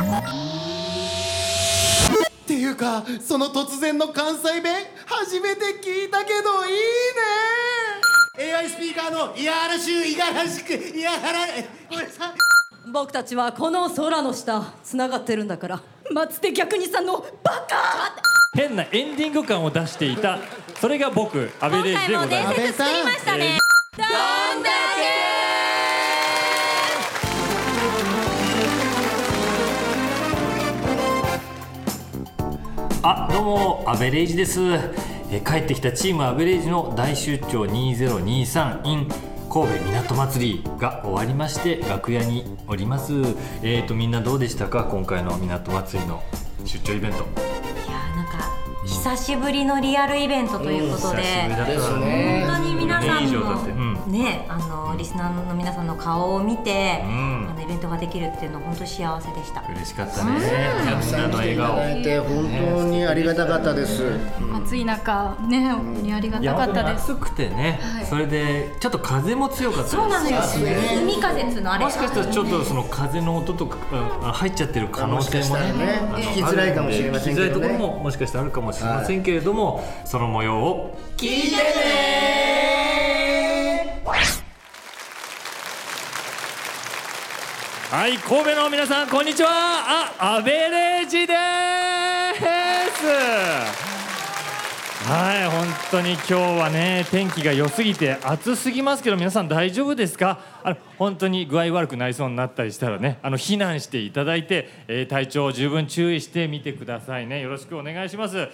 っていうかその突然の関西弁初めて聞いたけどいいね。AI スピーカーの伊原州五十嵐区伊原えごめんなさい。僕たちはこの空の下つながってるんだから。松手逆にさんのバカ変なエンディング感を出していた。それが僕アベレージでございます。安倍さん作りましたね。どんあどうもアベレージです。え帰ってきたチームアベレージの大出張2023 in 神戸港祭りが終わりまして楽屋におります。えーとみんなどうでしたか？今回の港祭りの出張イベント。いやーなんか久しぶりのリアルイベントということで、久しぶりだったですね。本当に皆さ2年以上んのだって。うんねあのリスナーの皆さんの顔を見て、うん。あのイベントができるっていうのは本当に幸せでした。嬉しかったね。たくさみんなのん来ていた笑顔だいて本当にありがたかったです、暑い中ね本当にありがたかったです。暑くてね、はい。それでちょっと風も強かったです。そうなのよ。海風っつうのあれ。もしかしたらちょっとその風の音とかあ入っちゃってる可能性もね聞きづらいかもしれませんけどね。聞きづらいところももしかしたらあるかもしれませんけれども、その模様を聞いてねはい神戸の皆さんこんにちは。あアベレージです。はい本当に今日はね天気が良すぎて暑すぎますけど皆さん大丈夫ですか？あの本当に具合悪くなりそうになったりしたらねあの避難していただいて、えー体調を十分注意してみてくださいね。よろしくお願いします。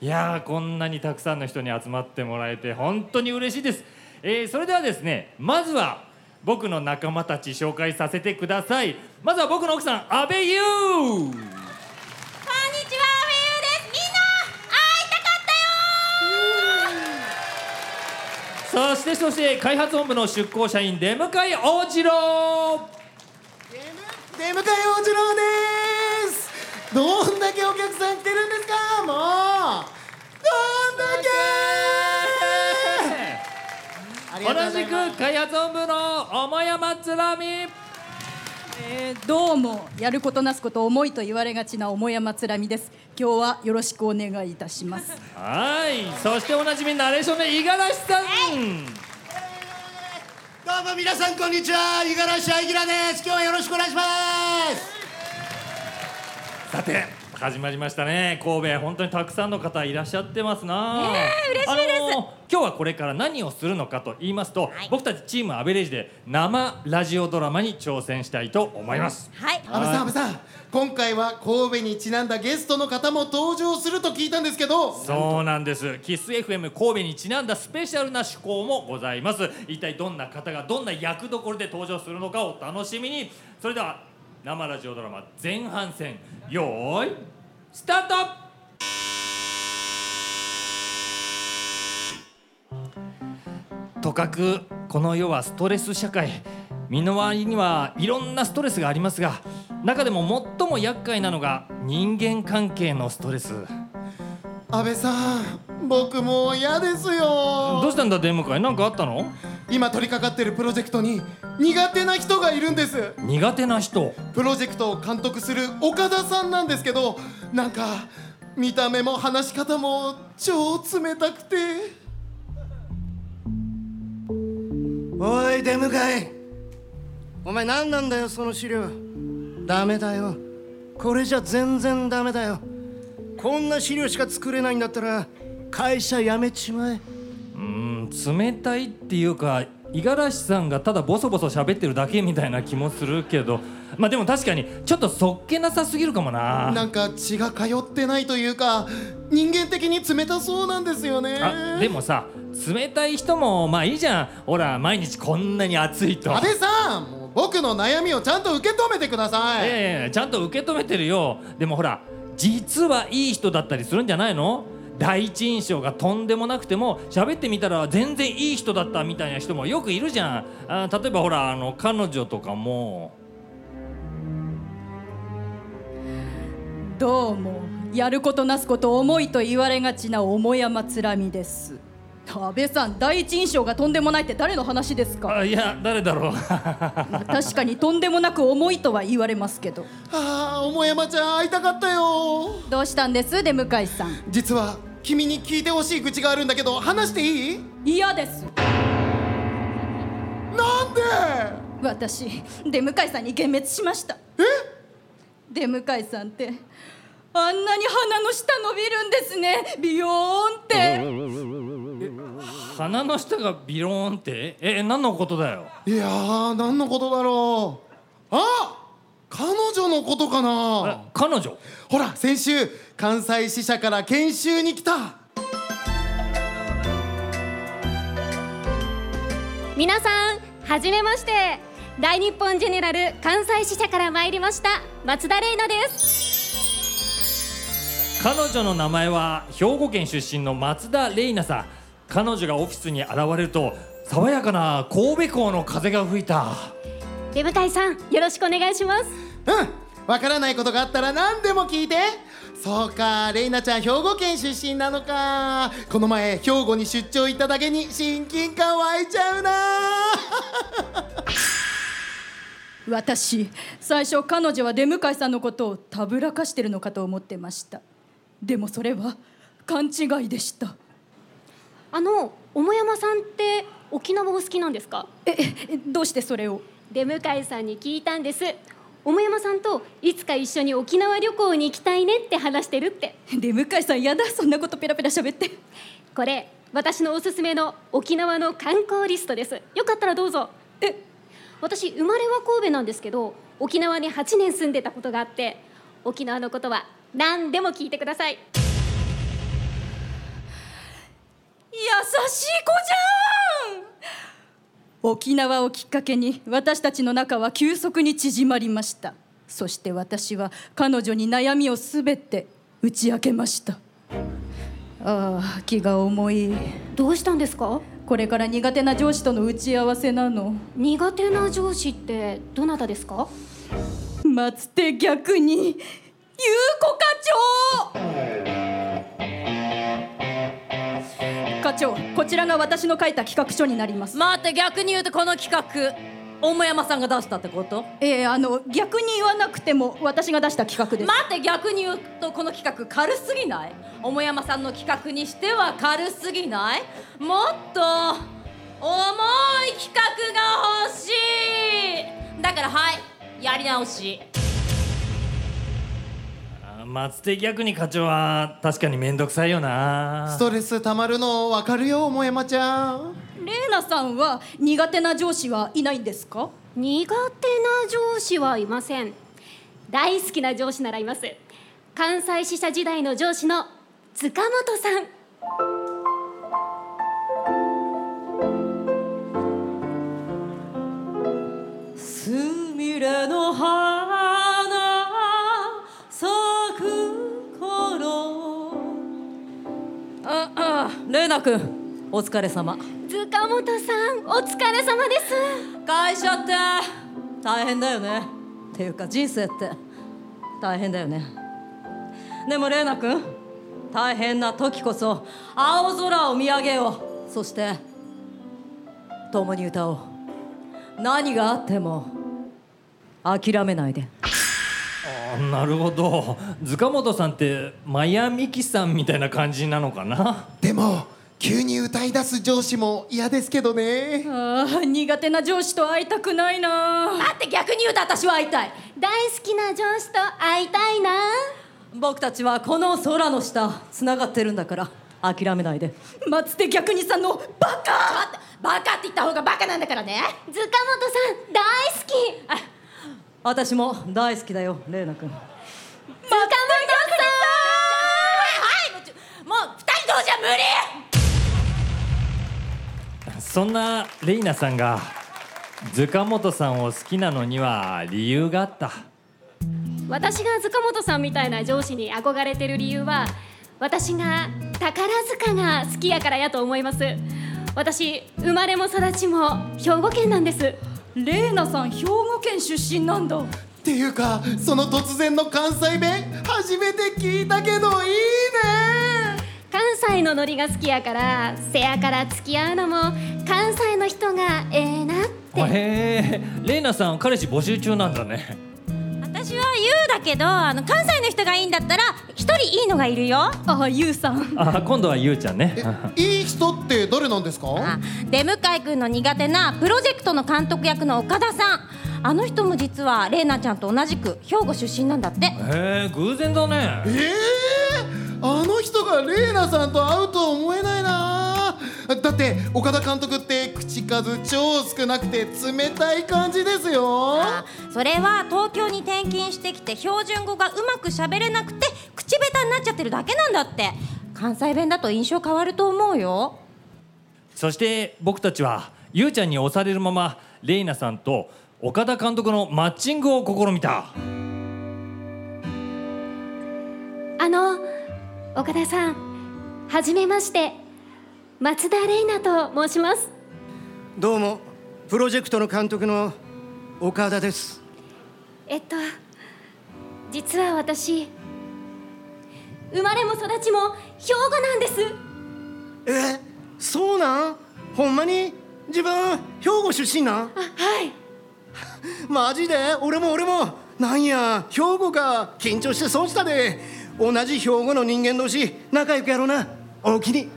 いやーこんなにたくさんの人に集まってもらえて本当に嬉しいです、えーそれではですねまずは僕の仲間たち紹介させてください。まずは僕の奥さん阿部優。こんにちは、冬です。みんな会いたかったよそしてそして開発本部の出向社員出迎え大次郎。出迎えおじろうです。どんだけお客さん来てるんですかもう同じく開発本部の桃山つらみ。えーどうもやることなすこと重いと言われがちな桃山つらみです。今日はよろしくお願いいたします。はい。そしておなじみナレーションの五十嵐さんどうも皆さんこんにちは。五十嵐あいぎらです。今日はよろしくお願いします。さて始まりましたね。神戸本当にたくさんの方いらっしゃってますな。ねえ嬉しいです。あの今日はこれから何をするのかと言いますと、はい。僕たちチームアベレージで生ラジオドラマに挑戦したいと思います。はい。安倍さん安倍さん今回は神戸にちなんだゲストの方も登場すると聞いたんですけど。そうなんです。キス FM 神戸にちなんだスペシャルな趣向もございます。一体どんな方がどんな役どころで登場するのかを楽しみに。それでは生ラジオドラマ前半戦よーいスタート。とかくこの世はストレス社会身の回りにはいろんなストレスがありますが中でも最も厄介なのが人間関係のストレス。安倍さん僕もう嫌ですよ。どうしたんだ出迎えなんかあったの？今取り掛かってるプロジェクトに苦手な人がいるんです。苦手な人。プロジェクトを監督する岡田さんなんですけどなんか見た目も話し方も超冷たくて。おい出迎え。お前何なんだよその資料。ダメだよ。これじゃ全然ダメだよ。こんな資料しか作れないんだったら会社辞めちまえん冷たいっていうか五十嵐さんがただボソボソ喋ってるだけみたいな気もするけどまあでも確かにちょっとそっけなさすぎるかもな。なんか血が通ってないというか人間的に冷たそうなんですよね。あでもさ冷たい人もまあいいじゃん。ほら毎日こんなに暑いと。安倍さんもう僕の悩みをちゃんと受け止めてください、ええちゃんと受け止めてるよ。でもほら実はいい人だったりするんじゃないの？第一印象がとんでもなくても喋ってみたら全然いい人だったみたいな人もよくいるじゃん。あ例えばほらあの彼女とかも。どうもやることなすこと重いと言われがちな桃山つらみです。安倍さん第一印象がとんでもないって誰の話ですか？あいや誰だろう。まあ確かにとんでもなく重いとは言われますけど。ああ桃山ちゃん会いたかったよ。どうしたんです？出向井さん。実は君に聞いてほしい愚痴があるんだけど話していい？嫌です。なんで？私出向井さんに幻滅しました。え？出向井さんってあんなに鼻の下伸びるんですね。ビヨーンって。鼻の下がビローンって？え何のことだよ？いやー何のことだろう。あ彼女のことかえな彼女？ほら先週関西支社から研修に来た。皆さんはじめまして。大日本ジェネラル関西支社から参りました松田玲奈です。彼女の名前は兵庫県出身の松田玲奈さん。彼女がオフィスに現れると爽やかな神戸港の風が吹いた。出向井さんよろしくお願いします。うんわからないことがあったら何でも聞いてそうかレイナちゃん兵庫県出身なのか。この前兵庫に出張行っただけに親近感湧いちゃうな。私最初彼女は出向井さんのことをたぶらかしてるのかと思ってました。でもそれは勘違いでした。あの桃山さんって沖縄お好きなんですか？ええどうしてそれを？出向井さんに聞いたんです桃山さんといつか一緒に沖縄旅行に行きたいねって話してるって。出向井さんやだそんなことペラペラ喋って。これ私のおすすめの沖縄の観光リストです。よかったらどうぞ。え？私生まれは神戸なんですけど沖縄に8年住んでたことがあって沖縄のことは何でも聞いてください。優しい子じゃん沖縄をきっかけに私たちの仲は急速に縮まりました。そして私は彼女に悩みをすべて打ち明けました。ああ気が重い。どうしたんですか？これから苦手な上司との打ち合わせなの。苦手な上司ってどなたですか？松手逆に優子課長長こちらが私の書いた企画書になります。待って逆に言うとこの企画大山さんが出したってこと？えー、あの逆に言わなくても私が出した企画です。待って逆に言うとこの企画軽すぎない？桃山さんの企画にしては軽すぎない？もっと重い企画が欲しい！だからはいやり直し。あ松手逆に課長は確かに面倒くさいよな。ストレスたまるの分かるよ桃山ちゃん。レイナさんは苦手な上司はいないんですか？苦手な上司はいません。大好きな上司ならいます。関西支社時代の上司の塚本さん。すみれのあレイナ君お疲れ様。塚本さんお疲れ様です。会社って大変だよね。っていうか人生って大変だよね。でもレイナ君大変な時こそ青空を見上げよう。そして共に歌おう。何があっても諦めないで。あなるほど。塚本さんってマヤミキさんみたいな感じなのかな？でも急に歌い出す上司も嫌ですけどね。ああ苦手な上司と会いたくないな。だって逆に言うと私は会いたい。大好きな上司と会いたいな。僕たちはこの空の下つながってるんだから諦めないで。松手逆にさんのバカ。バカって言った方がバカなんだからね。塚本さん大好き。私も大好きだよレイナ君。塚本はいもうちょもう二人同時は無理そんなレイナさんが塚本さんを好きなのには理由があった。私が塚本さんみたいな上司に憧れてる理由は私が宝塚が好きやからやと思います。私生まれも育ちも兵庫県なんです。レイナさん兵庫県出身なんだ。っていうかその突然の関西弁初めて聞いたけどいいね関西のノリが好きやからせやから付き合うのも関西の人がええなって。へえレイナさん彼氏募集中なんだね。私はユウだけどあの関西の人がいいんだったら一人いいのがいるよ。ああゆうさん。あ今度はゆうちゃんね。いい人って誰なんですか？あ出迎えくんの苦手なプロジェクトの監督役の岡田さん。あの人も実はレイナちゃんと同じく兵庫出身なんだって。へえ偶然だね。えー、あの人がレイナさんと会うとは思えないな。だって岡田監督って口数超少なくて冷たい感じですよ。あそれは東京に転勤してきて標準語がうまく喋れなくて口下手になっちゃってるだけなんだって。関西弁だと印象変わると思うよ。そして僕たちはゆうちゃんに押されるままレイナさんと岡田監督のマッチングを試みた。あの岡田さんはじめまして松田玲奈と申します。どうもプロジェクトの監督の岡田です。えっと実は私生まれも育ちも兵庫なんです。えそうなん？ほんまに？自分兵庫出身なん？あはい。マジで？俺も俺も。なんや兵庫か。緊張して損したで同じ兵庫の人間同士仲良くやろうな。おおきに。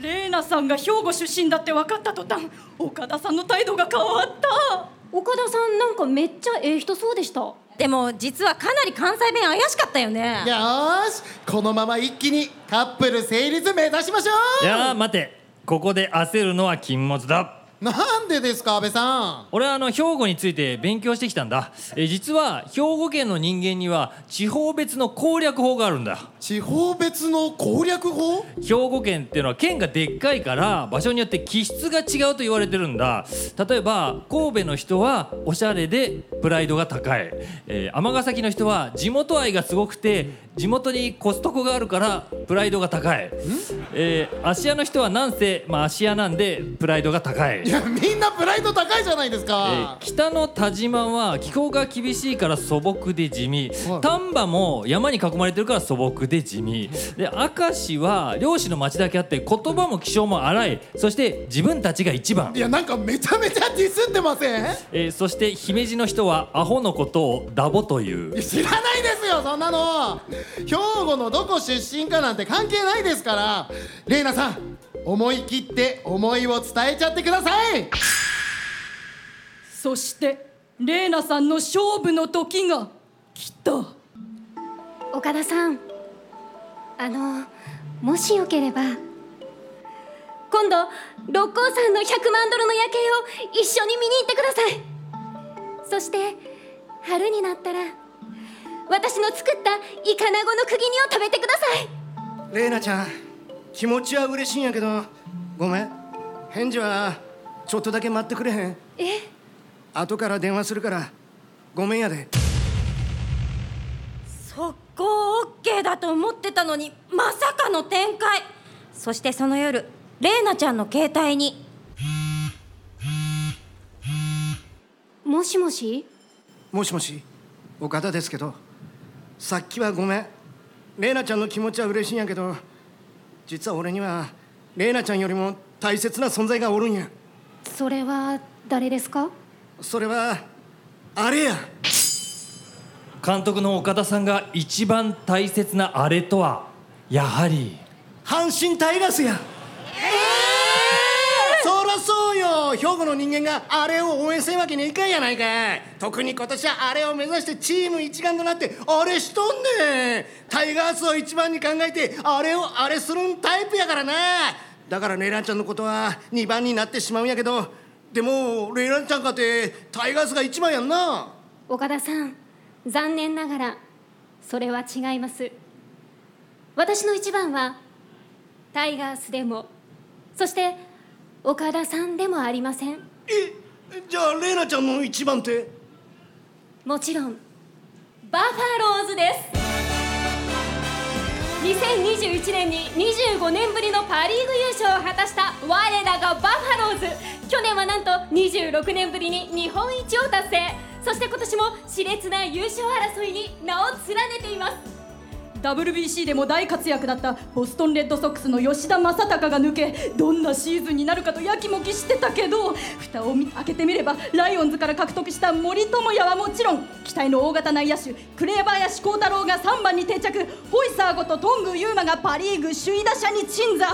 レイナさんが兵庫出身だって分かった途端岡田さんの態度が変わった。岡田さんなんかめっちゃええ人そうでした。でも実はかなり関西弁怪しかったよね。よーし。このまま一気にカップル成立目指しましょいうやー待て。ここで焦るのは禁物だなんでですか安倍さん？俺はあの兵庫について勉強してきたんだ。え実は兵庫県の人間には地方別の攻略法があるんだ。地方別の攻略法？兵庫県っていうのは県がでっかいから場所によって気質が違うと言われてるんだ。例えば神戸の人はおしゃれでプライドが高い。えー尼、崎の人は地元愛がすごくて地元にコストコがあるからプライドが高い。えー、芦屋の人はなんせ、まあ、芦屋なんでプライドが高いいやみんなプライド高いじゃないですえかー、北の田島は気候が厳しいから素朴で地味、はい。丹波も山に囲まれてるから素朴で地味。で明石は漁師の町だけあって言葉も気性も荒い。そして自分たちが一番。い、やなんかめちゃめちゃディスってません？えーそして姫路の人はアホのことをダボという。知らないですよそんなの。兵庫のどこ出身かなんて関係ないですから。レイナさん思い切って思いを伝えちゃってください。そしてレイナさんの勝負の時が来た岡田さんあのもしよければ今度六甲山の100万ドルの夜景を一緒に見に行ってください。そして春になったら私の作ったイカナゴの釘煮を食べてください。レイナちゃん気持ちは嬉しいんやけどごめん。返事はちょっとだけ待ってくれへん？え？後から電話するからごめんやで。速攻 OK だと思ってたのにまさかの展開。そしてその夜レイナちゃんの携帯に。もしもし？もしもし。岡田ですけどさっきはごめん。レイナちゃんの気持ちは嬉しいんやけど実は俺にはレイナちゃんよりも大切な存在がおるんや。それは誰ですか？それはあれや。監督の岡田さんが一番大切なあれとはやはり。阪神タイガースやそらそうよ兵庫の人間があれを応援せんわけにいかんやないかい。特に今年はあれを目指してチーム一丸となってあれしとんねん。タイガースを一番に考えてあれをあれするんタイプやからな。だからレイランちゃんのことは2番になってしまうんやけど。でもレイランちゃんかてタイガースが一番やんな。岡田さん残念ながらそれは違います。私の一番はタイガースでも。そして岡田さんでもありません？えじゃあレイナちゃんの一番ってもちろん。バファローズです。2021年に25年ぶりのパ・リーグ優勝を果たした我らがバファローズ。去年はなんと26年ぶりに日本一を達成。そして今年も熾烈な優勝争いに名を連ねています WBC でも大活躍だったボストンレッドソックスの吉田正尚が抜けどんなシーズンになるかとやきもきしてたけど蓋を開けてみればライオンズから獲得した森友哉はもちろん期待の大型内野手紅林幸太郎が3番に定着ホイサーこと頓宮裕真がパ・リーグ首位打者に鎮座。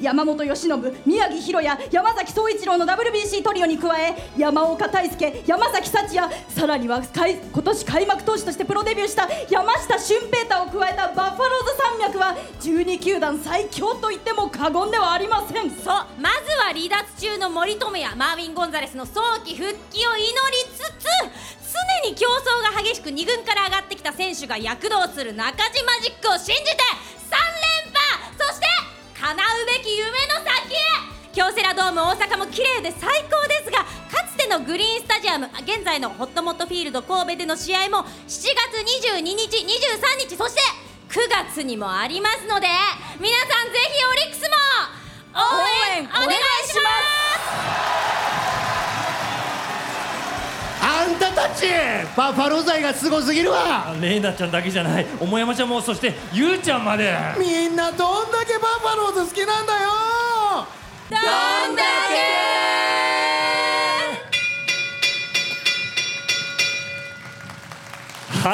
山本由伸宮城大弥山崎総一郎の WBC トリオに加え山岡大輔山崎幸也さらには今年開幕投手としてプロデビューした山下俊平太を加えたバファローズ山脈は12球団最強と言っても過言ではありませんそうまずは離脱中の森友哉マーウィン・ゴンザレスの早期復帰を祈りつつ常に競争が激しく2軍から上がってきた選手が躍動する中島ジックを信じて3連覇そして叶うべき夢の先へ。京セラドーム大阪も綺麗で最高ですがかつてのグリーンスタジアム現在のホットモットフィールド神戸での試合も7月22日23日そして月にもありますので皆さんぜひオリックスも応援お願いします。あんたたちバファローズ愛がすごすぎるわ。レイナちゃんだけじゃない。桃山ちゃんもそしてゆうちゃんまで。みんなどんだけバファローズ好きなんだよ。どんだ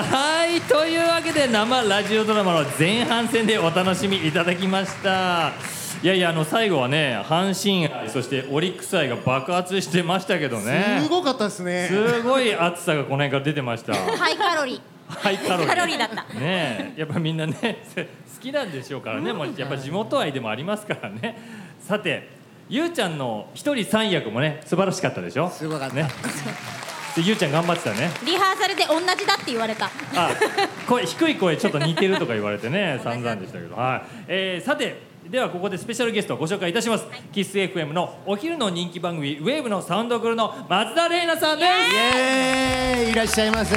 はいというわけで生ラジオドラマの前半戦でお楽しみいただきました。いやいやあの最後はね阪神愛そしてオリックス愛が爆発してましたけどね。すごかったですね。すごい熱さがこの辺から出てました。ハイカロリー。ハイカロリー。カロリーだった。ねえ。やっぱみんなね好きなんでしょうからね、もうやっぱ地元愛でもありますからね。さてゆうちゃんの一人三役もね素晴らしかったでしょ？すごかった。ね。でゆうちゃん頑張ってたね。リハーサルで同じだって言われた。あ声低い声ちょっと似てるとか言われてね 散々でしたけど、はい。えーさてではここでスペシャルゲストをご紹介いたします。キス FM のお昼の人気番組ウェーブのサウンドクルーの松田玲奈さんです。イエーイ。いらっしゃいませ。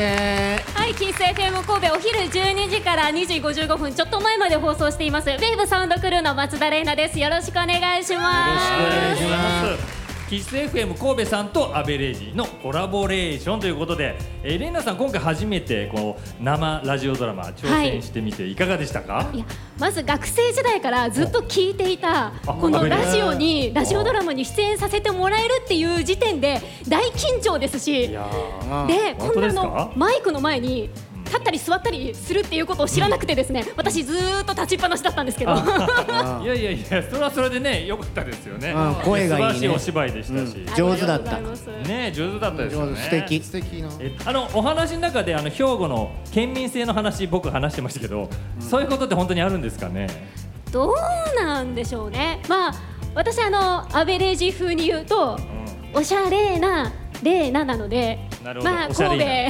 はい、キス FM 神戸お昼12時から2時55分ちょっと前まで放送しています。ウェーブサウンドクルーの松田玲奈です。よろしくお願いします。お願いしますキス FM 神戸さんとアベレージのコラボレーションということで、えー、レイナさん今回初めてこう生ラジオドラマ挑戦してみていかがでしたか、い。やまず学生時代からずっと聞いていたあこのラジオにラジオドラマに出演させてもらえるっていう時点で大緊張ですし。いやー。でこんなのマイクの前に立ったり座ったりするっていうことを知らなくてですね私ずーっと立ちっぱなしだったんですけど。いやいやいやそれはそれでね良かったですよね。うん声がいいね。素晴らしいお芝居でしたし、うん。上手だった。ね上手だったですよね。素敵。素敵な。えあのお話の中であの兵庫の県民性の話僕話してましたけど、そういうことって本当にあるんですかね？どうなんでしょうねまあ私あのアベレージ風に言うとおしゃれなレーナなのでなるほど。まあ神戸。れ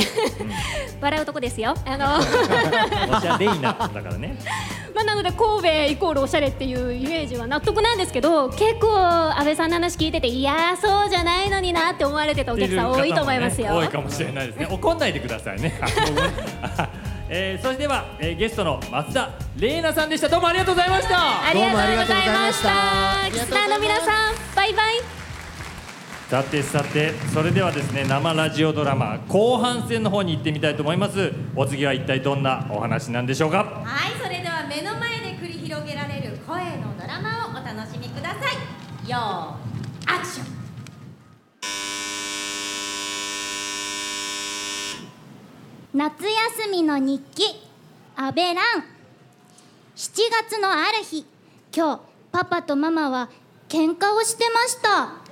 笑うとこですよ。あの おしゃれいなだからね。まあなので神戸イコールおしゃれっていうイメージは納得なんですけど結構安倍さんの話聞いてていやーそうじゃないのになって思われてたお客さん多いと思いますよ、多いかもしれないですね。怒んないでくださいね。えー、それでは、えー、ゲストの松田玲奈さんでした。どうもありがとうございました。ありがとうございましどうもありがとうございました。たキスナーの皆さんバイバイさてさて。それではですね生ラジオドラマ後半戦の方に行ってみたいと思います。お次は一体どんなお話なんでしょうか？はいそれでは目の前で繰り広げられる声のドラマをお楽しみください。よーアクション。夏休みの日記アベラン7月のある日今日パパとママは喧嘩をしてました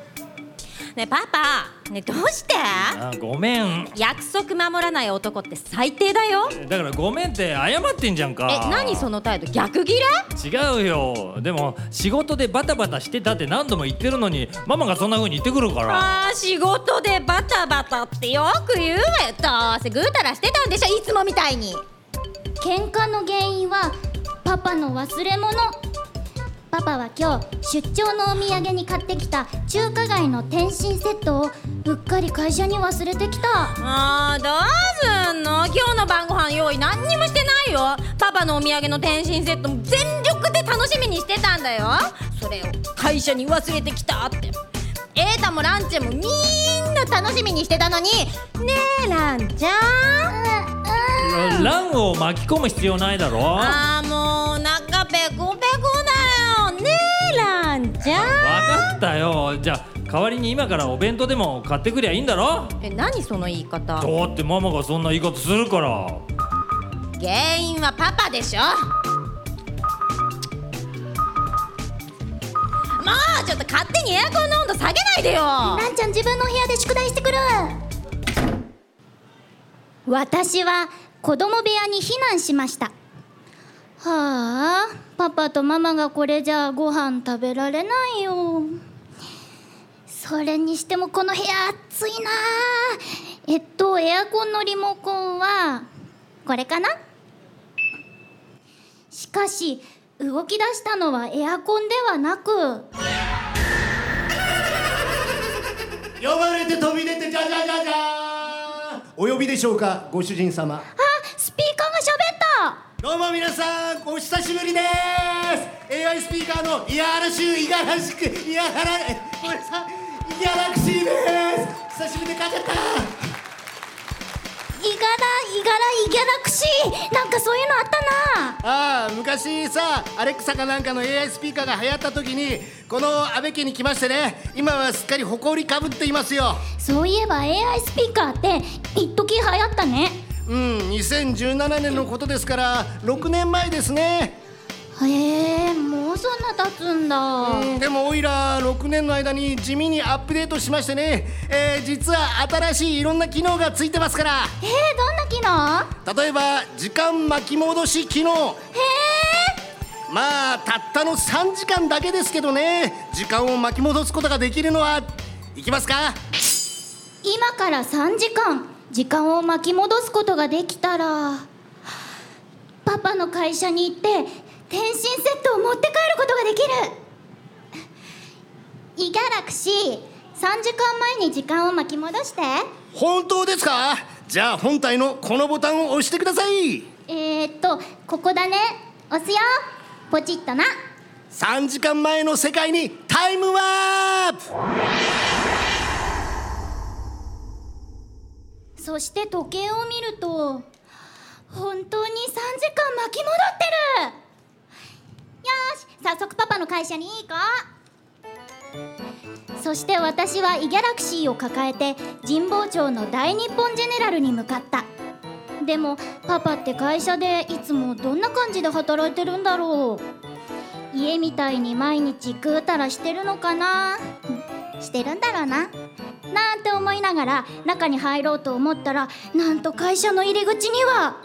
ねえパパ。ねえどうして？あごめん。約束守らない男って最低だよ。だからごめんって謝ってんじゃんか。え何その態度？逆ギレ？違うよ。でも仕事でバタバタしてたって何度も言ってるのにママがそんな風に言ってくるから。あー仕事でバタバタってよく言うわよ。どうせぐうたらしてたんでしょ？いつもみたいに。喧嘩の原因はパパの忘れ物パパは今日出張のお土産に買ってきた中華街の天津セットをうっかり会社に忘れてきた。あーどうすんの？今日の晩ご飯用意何にもしてないよ。パパのお土産の天津セットも全力で楽しみにしてたんだよ。それを会社に忘れてきたって。エータもランちゃんもみんな楽しみにしてたのに。ねえランちゃん。ランを巻き込む必要ないだろ。あーもう中ったよ。じゃあ代わりに今からお弁当でも買ってくりゃいいんだろ？え何その言い方？だってママがそんな言い方するから。原因はパパでしょ。もうちょっと勝手にエアコンの温度下げないでよ。ランちゃん自分の部屋で宿題してくる。私は子供部屋に避難しました。はあ？パパとママがこれじゃあご飯食べられないよ。それにしてもこの部屋暑いな。えっとエアコンのリモコンはこれかな？しかし動き出したのはエアコンではなく。呼ばれて飛び出てじゃじゃじゃじゃお呼びでしょうかご主人様。あスピーカーが喋ったどうも皆さんお久しぶりです。AI スピーカーのイヤハラ州イヤハラシクイヤハラえごめんなさい。イヤラクシーです。久しぶりで勝っちゃった。イガライガライギャラクシー。なんかそういうのあったな。ああ昔さアレクサかなんかの AI スピーカーが流行った時にこの安倍家に来ましてね今はすっかり埃かぶっていますよ。そういえば AI スピーカーって一時流行ったねうん2017年のことですから6年前ですね。へえもうそんな経つんだ。うんでもおいら6年の間に地味にアップデートしましてね、えー実は新しいいろんな機能がついてますから。えー、どんな機能？例えば時間巻き戻し機能。へまあたったの3時間だけですけどね。時間を巻き戻すことができるのはいきますか？え今から3時間時間を巻き戻すことができたらパパの会社に行って転身セットを持って帰ることができる。イギャラクシー3時間前に時間を巻き戻して。本当ですか？じゃあ本体のこのボタンを押してください。えー、っとここだね。押すよ。ポチッとな。3時間前の世界にタイムワープそして時計を見ると本当に3時間巻き戻ってる。よし早速パパの会社に行こう。そして私はイギャラクシーを抱えて神保町の大日本ジェネラルに向かった。でもパパって会社でいつもどんな感じで働いてるんだろう。家みたいに毎日ぐうたらしてるのかな。してるんだろうな。なんて思いながら中に入ろうと思ったらなんと会社の入り口には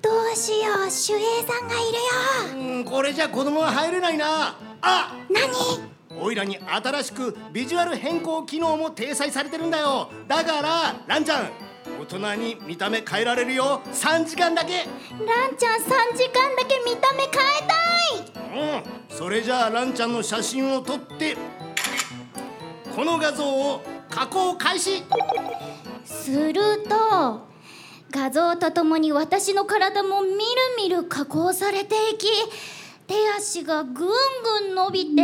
どうしよう守衛さんがいるよ。うんこれじゃ子供は入れないな。あ何？おいらに新しくビジュアル変更機能も掲載されてるんだよ。だからランちゃん大人に見た目変えられるよ。3時間だけ。ランちゃん3時間だけ見た目変えたい。うんそれじゃあランちゃんの写真を撮ってこの画像を加工開始。すると画像とともに私の体もみるみる加工されていき手足がぐんぐん伸びて。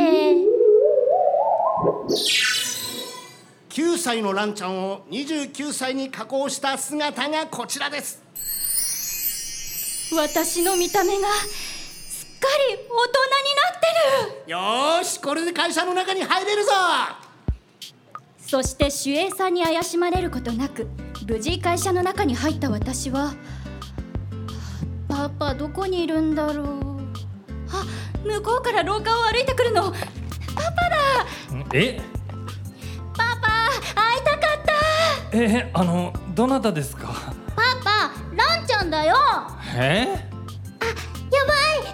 9歳のランちゃんを29歳に加工した姿がこちらです。私の見た目がすっかり大人になってる。よーしこれで会社の中に入れるぞそして守衛さんに怪しまれることなく無事会社の中に入った私はパパどこにいるんだろう。あ向こうから廊下を歩いてくるの。パパだ。え？パパ会いたかった。えあのどなたですか？パパランちゃんだよ。え？やばい。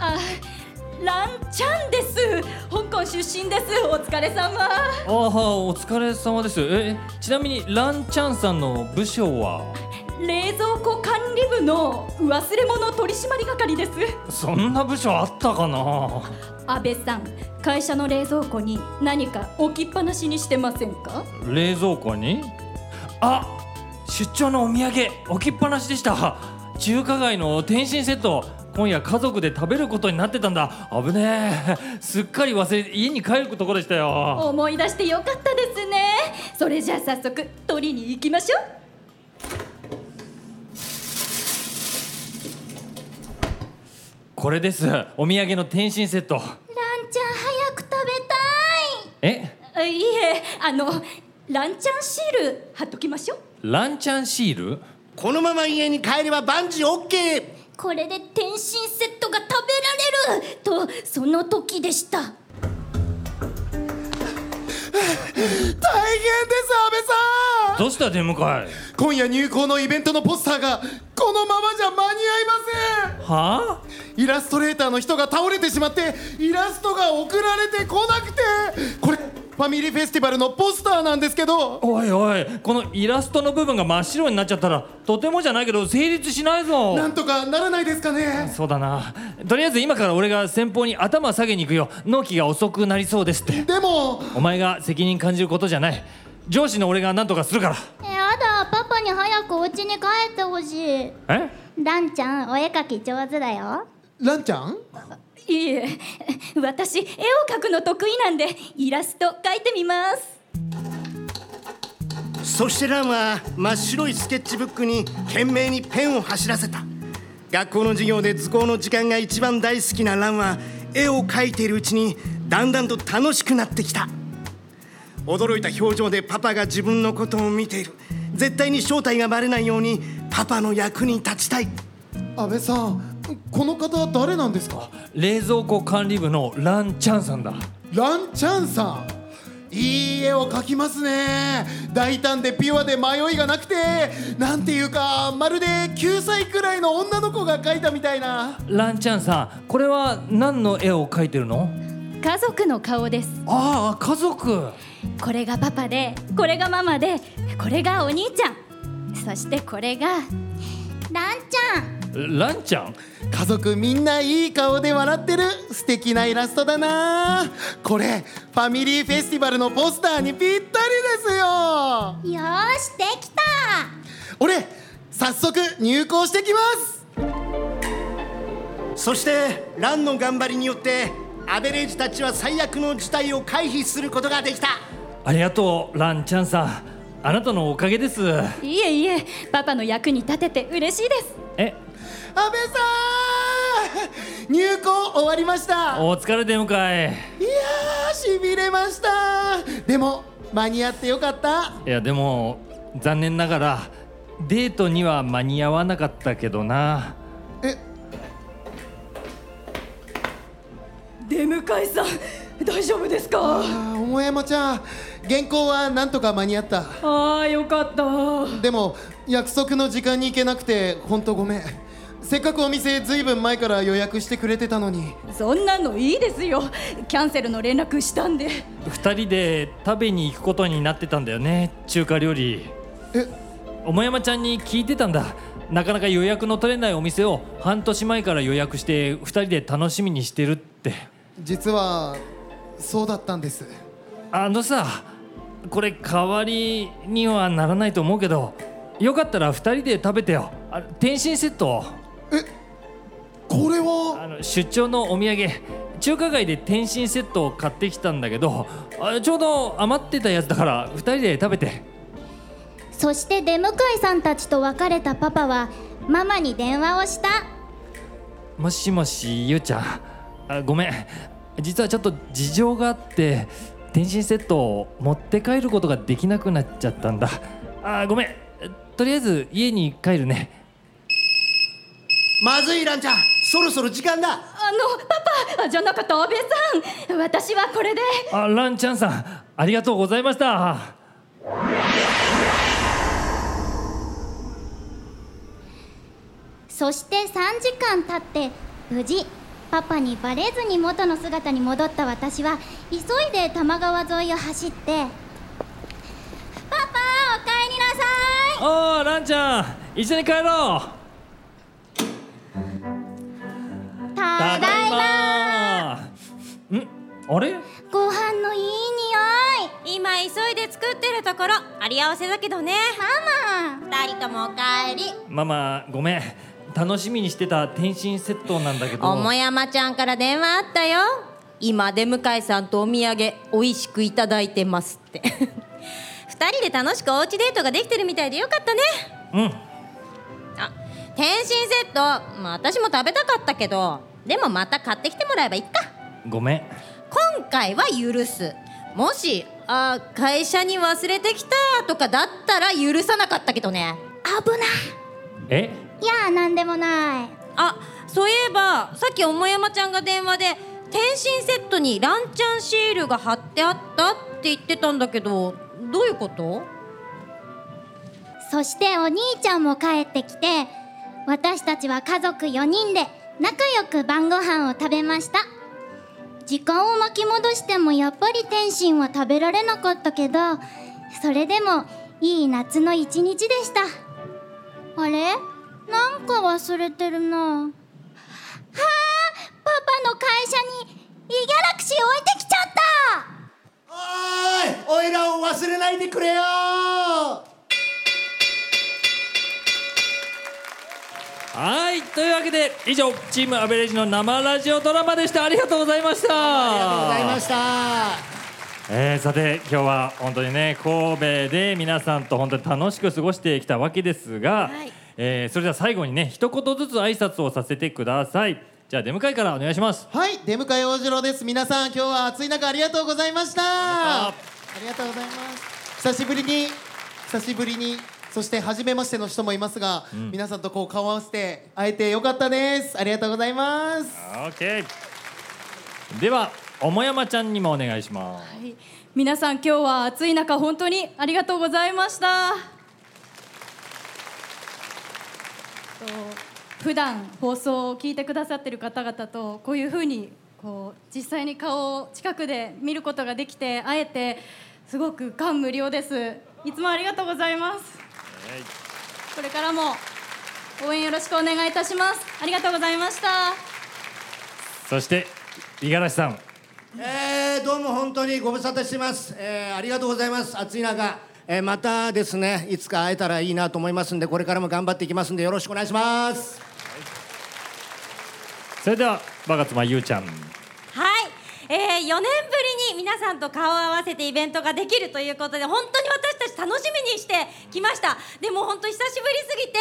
あランちゃんです。香港出身です。お疲れ様。ああお疲れ様です。えちなみにランちゃんさんの部署は？冷蔵庫管理部の忘れ物取締係です。そんな部署あったかな？安倍さん会社の冷蔵庫に何か置きっぱなしにしてませんか？冷蔵庫に？あ出張のお土産置きっぱなしでした。中華街の天津セット今夜家族で食べることになってたんだ。危ねえ。すっかり忘れ家に帰るところでしたよ。思い出してよかったですね。それじゃあ早速取りに行きましょう。これです。お土産の天津セット。ランちゃん早く食べたい。え？いいえあのランちゃんシール貼っときましょう。ランちゃんシール？このまま家に帰れば万事オッケー。これで天津セットが食べられるとその時でした。大変です安倍さん。どうした出迎え？今夜入校のイベントのポスターがこのままじゃ間に合いません。はあ？イラストレーターの人が倒れてしまってイラストが送られてこなくて。これファミリーフェスティバルのポスターなんですけど。おいおいこのイラストの部分が真っ白になっちゃったらとてもじゃないけど成立しないぞ。なんとかならないですかね。そうだな。とりあえず今から俺が先方に頭下げに行くよ。納期が遅くなりそうですって。でも。お前が責任感じることじゃない。上司の俺が何とかするから。やだパパに早くお家に帰ってほしい。え？ランちゃんお絵描き上手だよ。ランちゃん？いいえ。私絵を描くの得意なんでイラスト描いてみます。そしてランは真っ白いスケッチブックに懸命にペンを走らせた。学校の授業で図工の時間が一番大好きなランは絵を描いているうちにだんだんと楽しくなってきた。驚いた表情でパパが自分のことを見ている。絶対に正体がバレないようにパパの役に立ちたい。安倍さんこの方誰なんですか？冷蔵庫管理部のランチャンさんだ。ランチャンさん。いい絵を描きますね。大胆でピュアで迷いがなくてなんていうかまるで9歳くらいの女の子が描いたみたいな。ランチャンさんこれは何の絵を描いてるの？家族の顔です。ああ家族。これがパパでこれがママでこれがお兄ちゃん。そしてこれがランちゃんランちゃん。家族みんないい顔で笑ってる。素敵なイラストだな。これファミリーフェスティバルのポスターにぴったりですよ。よーしできた。俺早速入校してきます。そしてランの頑張りによってアベレージたちは最悪の事態を回避することができた。ありがとうランちゃんさん。あなたのおかげです。いえいえパパの役に立てて嬉しいです。え安倍さん入校終わりました。お疲れ出迎えい。やーしびれました。でも間に合ってよかった。いやでも残念ながらデートには間に合わなかったけどな。え？出迎えさん大丈夫ですか？桃山ちゃん原稿はなんとか間に合った。ああよかった。でも約束の時間に行けなくて本当ごめんせっかくお店ずいぶん前から予約してくれてたのに。そんなのいいですよ。キャンセルの連絡したんで。2人で食べに行くことになってたんだよね中華料理。え？桃山ちゃんに聞いてたんだ。なかなか予約の取れないお店を半年前から予約して2人で楽しみにしてるって。実はそうだったんです。あのさこれ代わりにはならないと思うけどよかったら2人で食べてよ。あ天津セットこれは？あの出張のお土産中華街で天津セットを買ってきたんだけどあちょうど余ってたやつだから2人で食べて。そして出迎えさんたちと別れたパパはママに電話をした。もしもしゆうちゃん。あごめん。実はちょっと事情があって天津セットを持って帰ることができなくなっちゃったんだ。あごめん。とりあえず家に帰るねまずいランちゃんそろそろ時間だ。あのパパあじゃなかった安倍さん。私はこれで。あランちゃんさんありがとうございました。そして3時間経って無事パパにバレずに元の姿に戻った私は急いで多摩川沿いを走って「パパおかえりなさい!おーランちゃん一緒に帰ろう」ただいまん？あれ？ご飯のいい匂い。今急いで作ってるところあり合わせだけどね。ママ。二人ともおかえり。ママごめん。楽しみにしてた天津セットなんだけど。桃山ちゃんから電話あったよ。今出迎えさんとお土産美味しくいただいてますって。二人で楽しくおうちデートができてるみたいでよかったね。うん。あ天津セット、まあ、私も食べたかったけどでもまた買ってきてもらえばいいか。ごめん。今回は許す。もしあ会社に忘れてきたとかだったら許さなかったけどね。危ない。え？いやなんでもない。あそういえばさっき桃山ちゃんが電話で天津セットにランチャンシールが貼ってあったって言ってたんだけどどういうこと？そしてお兄ちゃんも帰ってきて私たちは家族4人で仲良く晩ご飯を食べました。時間を巻き戻してもやっぱり天津は食べられなかったけどそれでもいい夏の一日でした。あれ？なんか忘れてるな。はあパパの会社にイギャラクシー置いてきちゃった。おいおいらを忘れないでくれよ。はいというわけで以上チームアベレージの生ラジオドラマでした。ありがとうございました。ありがとうございました。えーさて今日は本当にね神戸で皆さんと本当に楽しく過ごしてきたわけですが、はい。えーそれでは最後にね一言ずつ挨拶をさせてください。じゃあ出迎えからお願いします。はい出迎え大次郎です。皆さん今日は暑い中ありがとうございました。ありがとうございます。久しぶりに久しぶりにそして初めましての人もいますが、皆さんとこう顔を合わせて会えてよかったです。ありがとうございます。オッケーでは桃山ちゃんにもお願いします。はい。皆さん今日は暑い中本当にありがとうございました。と普段放送を聞いてくださってる方々とこういうふうにこう実際に顔を近くで見ることができて会えてすごく感無量です。いつもありがとうございますこれからも応援よろしくお願いいたします。ありがとうございました。そして五十嵐さん。えー、どうも本当にご無沙汰してます、えー、ありがとうございます。暑い中、えー、またですねいつか会えたらいいなと思いますんでこれからも頑張っていきますんでよろしくお願いします。それではバカ妻ゆうちゃん。はい、えー、4年ぶりに皆さんと顔を合わせてイベントができるということで本当に私たち楽しみにしてきました。でも本当久しぶりすぎて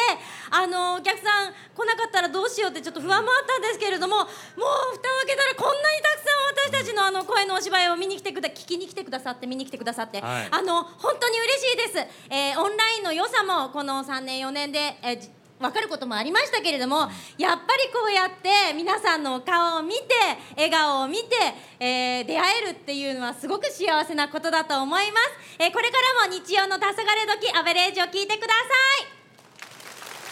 あのお客さん来なかったらどうしようってちょっと不安もあったんですけれどももう蓋を開けたらこんなにたくさん私たちのあの声のお芝居を見に来てくだ聞きに来てくださって見に来てくださって、はい。あの本当に嬉しいです、えーオンラインの良さもこの3年4年で、えーじ分かることもありましたけれどもやっぱりこうやって皆さんのお顔を見て笑顔を見て、えー出会えるっていうのはすごく幸せなことだと思います、えーこれからも日曜の黄昏時アベレージを聞いてくだ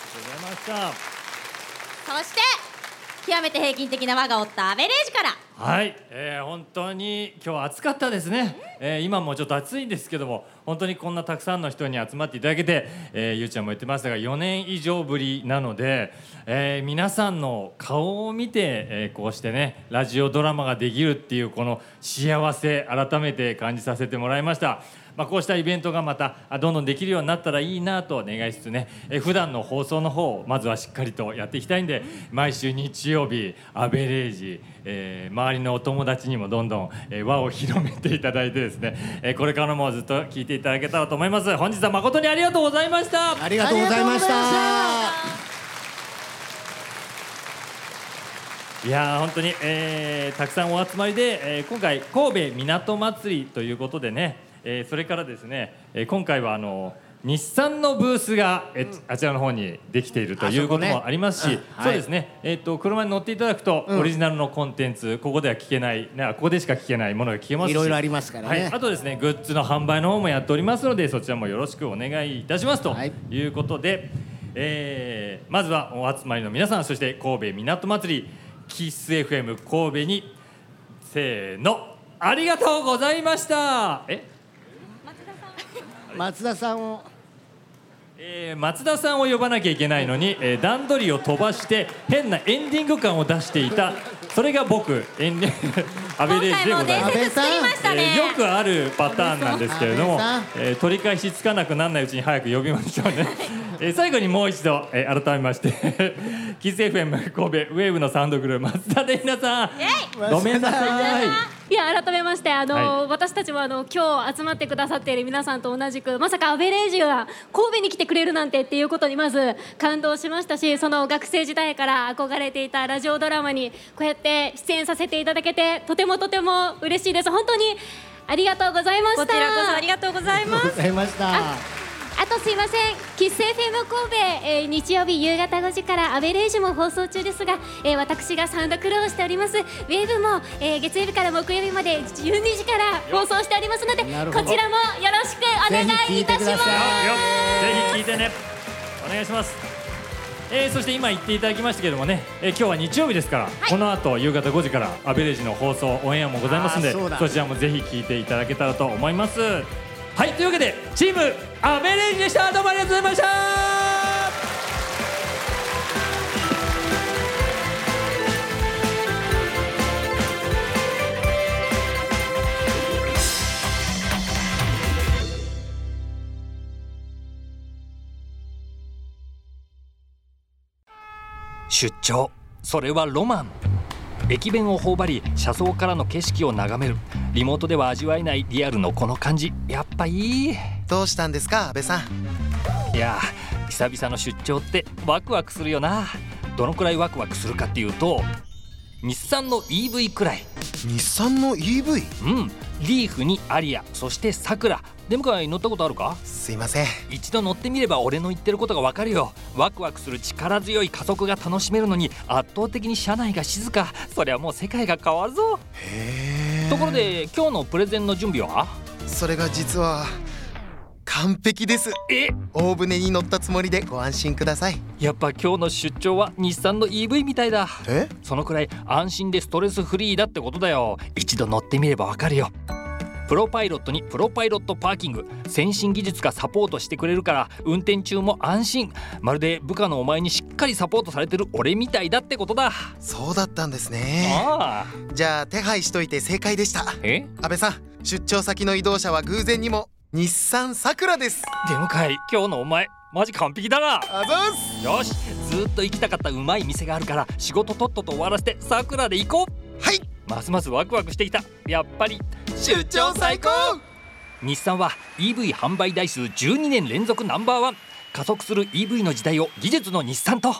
ありがとうございました。さいそして極めて平均的な輪が追ったアベレージから。はい、えー、本当に今日は暑かったですね、えー、今もちょっと暑いんですけども本当にこんなたくさんの人に集まっていただけて、えー、ゆうちゃんも言ってましたが4年以上ぶりなので、えー、皆さんの顔を見て、えー、こうしてねラジオドラマができるっていうこの幸せ改めて感じさせてもらいました。まあ、こうしたイベントがまたあどんどんできるようになったらいいなと願いつつね、えー普段の放送の方をまずはしっかりとやっていきたいんで毎週日曜日アベレージ、えー周りのお友達にもどんどん、えー輪を広めていただいてですね、えーこれからもずっと聞いていただけたらと思います。本日は誠にありがとうございました。ありがとうございました。いやー本当に、えーたくさんお集まりで、えー今回神戸港祭りということでね、えーそれからですね、えー今回はあの日産のブースが、えあちらの方にできているということもありますし、そうですね、えー、と車に乗っていただくと、うん。オリジナルのコンテンツここでは聞けないなここでしか聞けないものが聞けますしいろいろありますからね。はい、あとですねグッズの販売の方もやっておりますのでそちらもよろしくお願いいたしますとはい。いうことで、えーまずはお集まりの皆さんそして神戸港祭りキッス FM 神戸にせーのありがとうございました。え、松田さんを。えー松田さんを呼ばなきゃいけないのに、えー段取りを飛ばして変なエンディング感を出していた。それが僕エンディアベレージでございます。えーよくあるパターンなんですけれども安、えー取り返しつかなくならないうちに早く呼びましょうね、えー最後にもう一度、えー改めましてキス FM 神戸ウェーブのサウンドグループ松田で皆さん。ごめんなさいいや改めましてあの、はい。私たちもあの今日集まってくださっている皆さんと同じくまさかアベレージが神戸に来てくれるなんてっていうことにまず感動しましたしその学生時代から憧れていたラジオドラマにこうやって出演させていただけてとてもとても嬉しいです。本当にありがとうございました。こちらこそありがとうございます。ございました。あとすいません。喫茶 FM 神戸、えー日曜日夕方5時からアベレージも放送中ですが、えー私がサウンドクルーをしております。ウェーブも、えー月曜日から木曜日まで12時から放送しておりますのでこちらもよろしくお願いいたします。ぜひ聞いてくださよぜひ聞いてね。お願いします。えー、そして今言っていただきましたけどもね、えー、今日は日曜日ですから、この後夕方5時からアベレージの放送オンエアもございますんでそちらもぜひ聞いていただけたらと思いますはいというわけでチームアベレージでした。どうもありがとうございました。出張。それはロマン。駅弁を頬張り車窓からの景色を眺める。リモートでは味わえないリアルのこの感じ。やっぱいい。いどうしたんですか安倍さん？や久々の出張ってワクワクするよな。どのくらいワクワクするかっていうと日産の EV くらい。日産の EV うんリーフにアリアそしてサクラ。出迎え乗ったことあるか？すいません。一度乗ってみれば俺の言ってることがわかるよ。ワクワクする力強い加速が楽しめるのに圧倒的に車内が静か。そりゃもう世界が変わるぞ。へえところで今日のプレゼンの準備は？それが実は完璧です。え？大船に乗ったつもりでご安心ください。やっぱ今日の出張は日産の EV みたいだ。え？そのくらい安心でストレスフリーだってことだよ。一度乗ってみればわかるよ。プロパイロットにプロパイロットパーキング。先進技術がサポートしてくれるから運転中も安心。まるで部下のお前にしっかりサポートされてる俺みたいだってことだ。そうだったんですね。ああ。じゃあ手配しといて正解でした。え？安倍さん出張先の移動車は偶然にも日産さくらです。出迎え今日のお前マジ完璧だな。あざっす。よしずっと行きたかったうまい店があるから仕事とっとと終わらせてさくらで行こう。はい。ますますワクワクしてきた。やっぱり出張最高。日産は EV 販売台数12年連続ナンバーワン。加速する EV の時代を技術の日産と